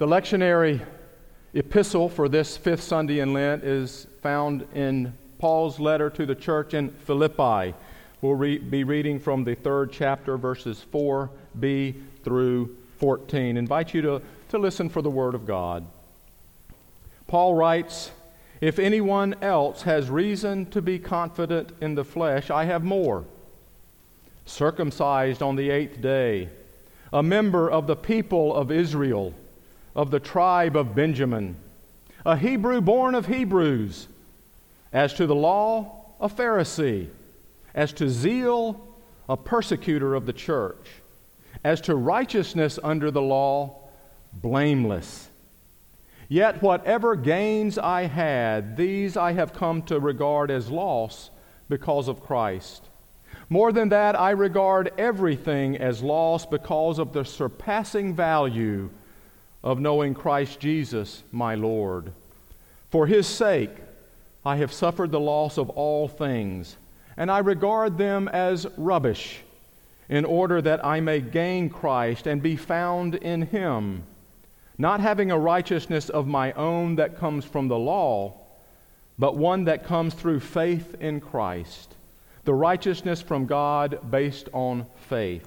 The lectionary epistle for this fifth Sunday in Lent is found in Paul's letter to the church in Philippi. We'll re- be reading from the third chapter, verses 4b through 14. I invite you to, to listen for the word of God. Paul writes, If anyone else has reason to be confident in the flesh, I have more. Circumcised on the eighth day, a member of the people of Israel of the tribe of Benjamin, a Hebrew born of Hebrews, as to the law, a Pharisee, as to zeal, a persecutor of the church, as to righteousness under the law, blameless. Yet whatever gains I had, these I have come to regard as loss because of Christ. More than that, I regard everything as loss because of the surpassing value of knowing Christ Jesus, my Lord. For his sake, I have suffered the loss of all things, and I regard them as rubbish, in order that I may gain Christ and be found in him, not having a righteousness of my own that comes from the law, but one that comes through faith in Christ, the righteousness from God based on faith.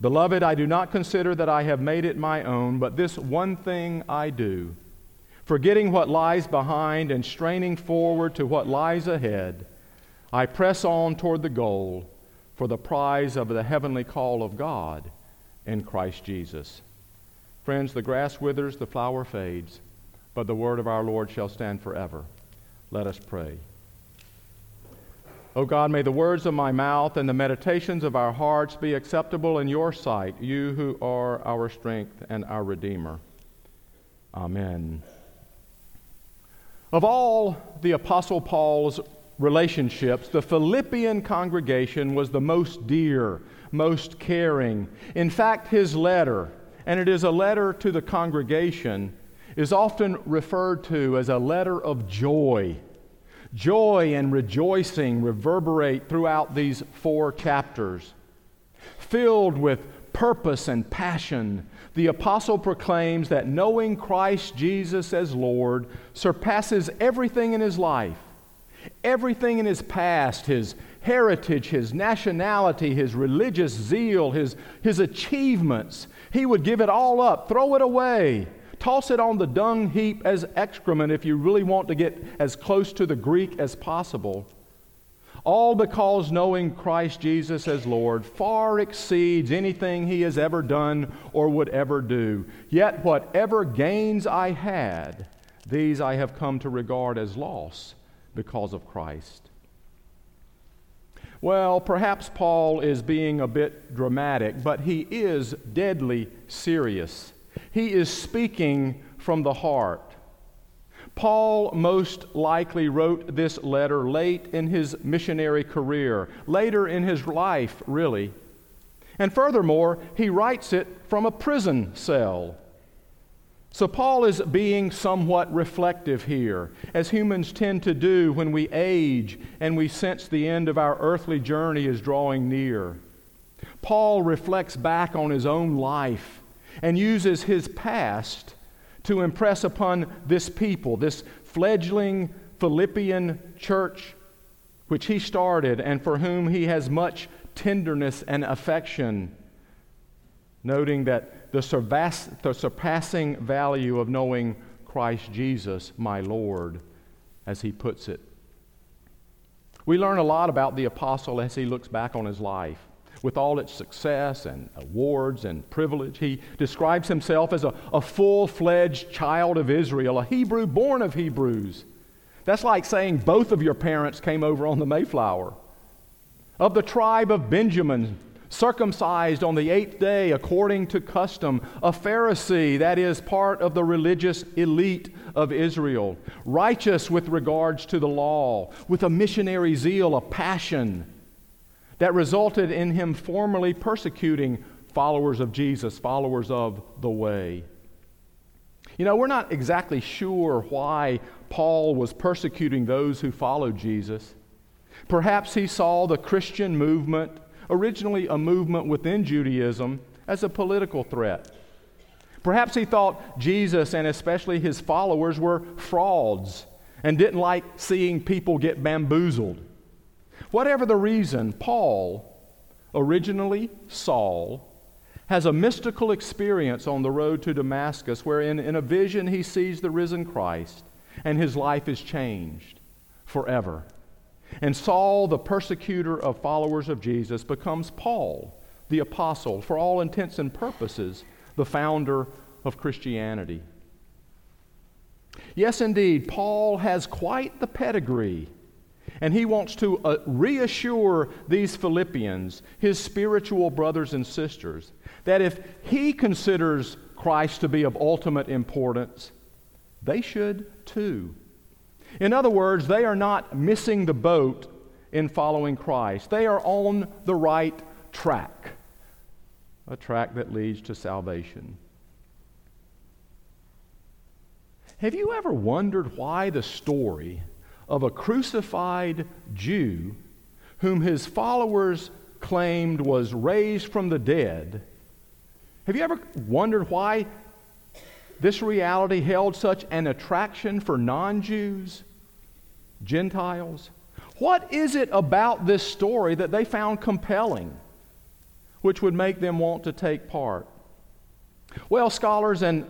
Beloved, I do not consider that I have made it my own, but this one thing I do, forgetting what lies behind and straining forward to what lies ahead, I press on toward the goal for the prize of the heavenly call of God in Christ Jesus. Friends, the grass withers, the flower fades, but the word of our Lord shall stand forever. Let us pray. O God, may the words of my mouth and the meditations of our hearts be acceptable in your sight, you who are our strength and our Redeemer. Amen. Of all the Apostle Paul's relationships, the Philippian congregation was the most dear, most caring. In fact, his letter, and it is a letter to the congregation, is often referred to as a letter of joy Joy and rejoicing reverberate throughout these four chapters. Filled with purpose and passion, the apostle proclaims that knowing Christ Jesus as Lord surpasses everything in his life, everything in his past, his heritage, his nationality, his religious zeal, his, his achievements. He would give it all up, throw it away Toss it on the dung heap as excrement if you really want to get as close to the Greek as possible. All because knowing Christ Jesus as Lord far exceeds anything he has ever done or would ever do. Yet, whatever gains I had, these I have come to regard as loss because of Christ. Well, perhaps Paul is being a bit dramatic, but he is deadly serious. He is speaking from the heart. Paul most likely wrote this letter late in his missionary career, later in his life, really. And furthermore, he writes it from a prison cell. So, Paul is being somewhat reflective here, as humans tend to do when we age and we sense the end of our earthly journey is drawing near. Paul reflects back on his own life and uses his past to impress upon this people, this fledgling Philippian church, which he started and for whom he has much tenderness and affection, noting that the, surpass, the surpassing value of knowing Christ Jesus, my Lord, as he puts it. We learn a lot about the apostle as he looks back on his life with all its success and awards and privilege. He describes himself as a, a full fledged child of Israel, a Hebrew born of Hebrews. That's like saying both of your parents came over on the Mayflower. Of the tribe of Benjamin, circumcised on the eighth day according to custom, a Pharisee, that is, part of the religious elite of Israel, righteous with regards to the law, with a missionary zeal, a passion that resulted in him formally persecuting followers of Jesus, followers of the way. You know, we're not exactly sure why Paul was persecuting those who followed Jesus. Perhaps he saw the Christian movement, originally a movement within Judaism, as a political threat. Perhaps he thought Jesus and especially his followers were frauds and didn't like seeing people get bamboozled. Whatever the reason, Paul, originally Saul, has a mystical experience on the road to Damascus wherein in a vision he sees the risen Christ and his life is changed forever. And Saul, the persecutor of followers of Jesus, becomes Paul, the apostle, for all intents and purposes, the founder of Christianity. Yes, indeed, Paul has quite the pedigree, and he wants to uh, reassure these Philippians, his spiritual brothers and sisters, that if he considers Christ to be of ultimate importance, they should too. In other words, they are not missing the boat in following Christ. They are on the right track, a track that leads to salvation. Have you ever wondered why the story of a crucified Jew whom his followers claimed was raised from the dead? Have you ever wondered why this reality held such an attraction for non Jews, Gentiles? What is it about this story that they found compelling, which would make them want to take part? Well, scholars and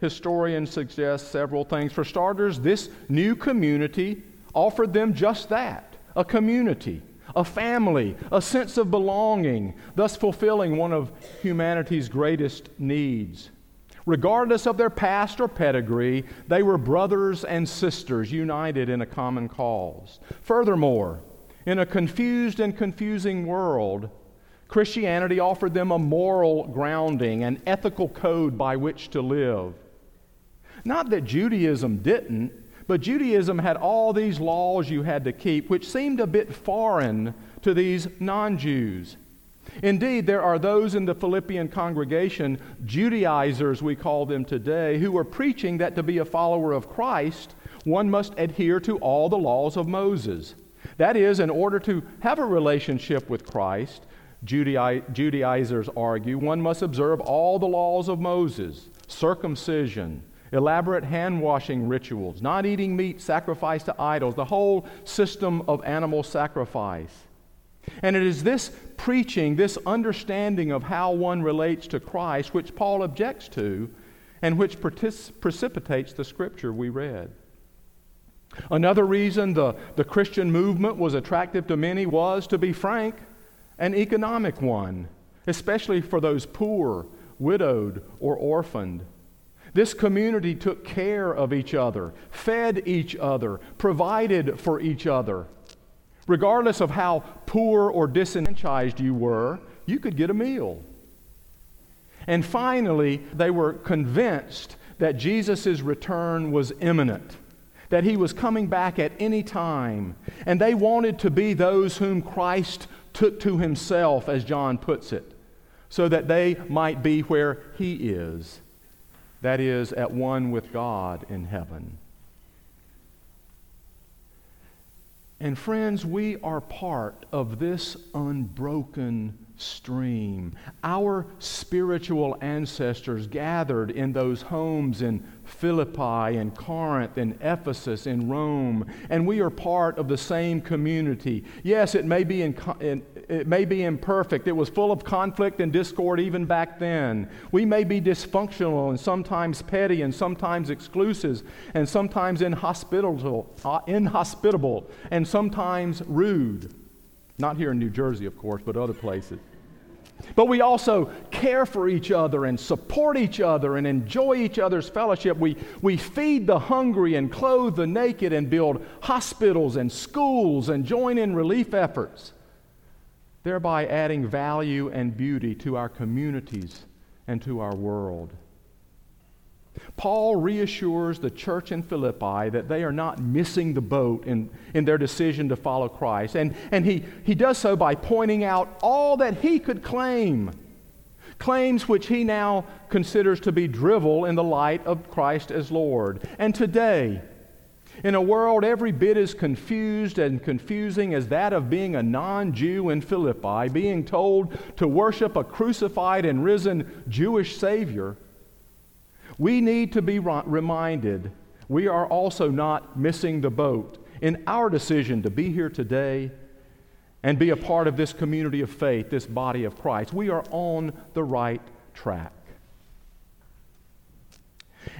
historians suggest several things. For starters, this new community offered them just that a community, a family, a sense of belonging, thus fulfilling one of humanity's greatest needs. Regardless of their past or pedigree, they were brothers and sisters united in a common cause. Furthermore, in a confused and confusing world, Christianity offered them a moral grounding, an ethical code by which to live. Not that Judaism didn't, but Judaism had all these laws you had to keep, which seemed a bit foreign to these non Jews. Indeed, there are those in the Philippian congregation, Judaizers we call them today, who are preaching that to be a follower of Christ, one must adhere to all the laws of Moses. That is, in order to have a relationship with Christ, Judaizers argue, one must observe all the laws of Moses circumcision, elaborate hand washing rituals, not eating meat sacrificed to idols, the whole system of animal sacrifice. And it is this preaching, this understanding of how one relates to Christ, which Paul objects to and which precipitates the scripture we read. Another reason the, the Christian movement was attractive to many was, to be frank, an economic one, especially for those poor, widowed, or orphaned. This community took care of each other, fed each other, provided for each other. Regardless of how poor or disenfranchised you were, you could get a meal. And finally, they were convinced that Jesus' return was imminent, that he was coming back at any time. And they wanted to be those whom Christ took to himself, as John puts it, so that they might be where he is, that is, at one with God in heaven. And friends, we are part of this unbroken stream. Our spiritual ancestors gathered in those homes in Philippi and Corinth and Ephesus and Rome, and we are part of the same community. Yes, it may be in, it may be imperfect. It was full of conflict and discord even back then. We may be dysfunctional and sometimes petty and sometimes exclusive and sometimes inhospitable, uh, inhospitable and sometimes rude. Not here in New Jersey, of course, but other places. But we also care for each other and support each other and enjoy each other's fellowship. We, we feed the hungry and clothe the naked and build hospitals and schools and join in relief efforts. thereby adding value and beauty to our communities and to our world. Paul reassures the church in Philippi that they are not missing the boat in, in their decision to follow Christ. And, and he, he does so by pointing out all that he could claim, claims which he now considers to be drivel in the light of Christ as Lord. And today, in a world every bit as confused and confusing as that of being a non Jew in Philippi, being told to worship a crucified and risen Jewish Savior, we need to be reminded we are also not missing the boat in our decision to be here today and be a part of this community of faith, this body of Christ. We are on the right track.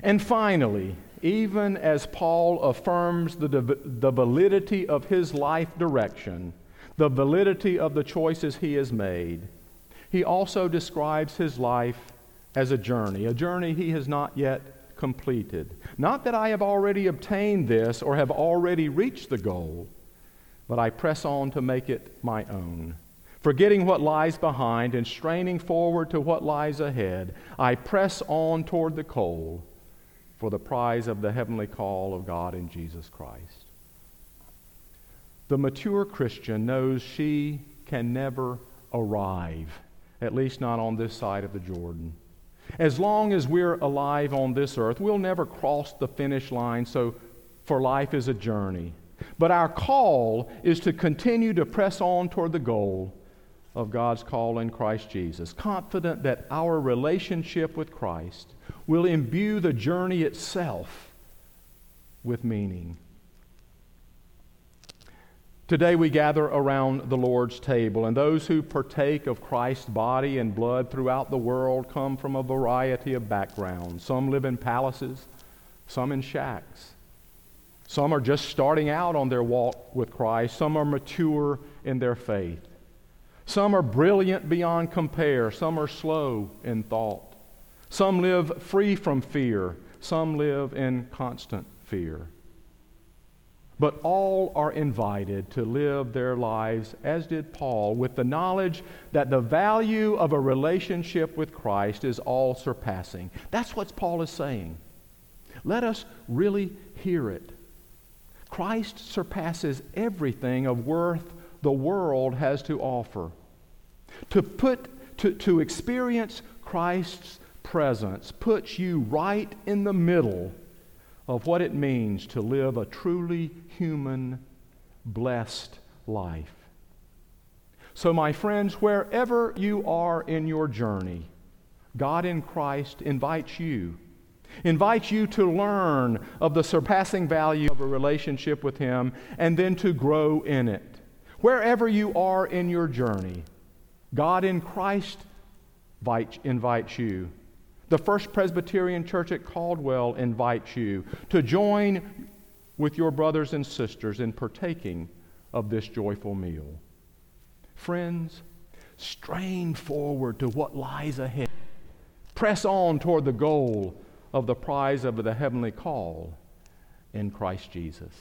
And finally, even as Paul affirms the, the validity of his life direction, the validity of the choices he has made, he also describes his life as a journey, a journey he has not yet completed. Not that I have already obtained this or have already reached the goal, but I press on to make it my own. Forgetting what lies behind and straining forward to what lies ahead, I press on toward the goal for the prize of the heavenly call of God in Jesus Christ. The mature Christian knows she can never arrive, at least not on this side of the Jordan. As long as we're alive on this earth, we'll never cross the finish line, so for life is a journey. But our call is to continue to press on toward the goal of God's call in Christ Jesus, confident that our relationship with Christ will imbue the journey itself with meaning. Today we gather around the Lord's table, and those who partake of Christ's body and blood throughout the world come from a variety of backgrounds. Some live in palaces, some in shacks. Some are just starting out on their walk with Christ, some are mature in their faith. Some are brilliant beyond compare, some are slow in thought. Some live free from fear, some live in constant fear. But all are invited to live their lives, as did Paul, with the knowledge that the value of a relationship with Christ is all surpassing. That's what Paul is saying. Let us really hear it. Christ surpasses everything of worth the world has to offer. To put to, to experience Christ's presence puts you right in the middle of what it means to live a truly human, blessed life. So, my friends, wherever you are in your journey, God in Christ invites you. Invites you to learn of the surpassing value of a relationship with Him and then to grow in it. Wherever you are in your journey, God in Christ invites you the First Presbyterian Church at Caldwell invites you to join with your brothers and sisters in partaking of this joyful meal. Friends, strain forward to what lies ahead. Press on toward the goal of the prize of the heavenly call in Christ Jesus.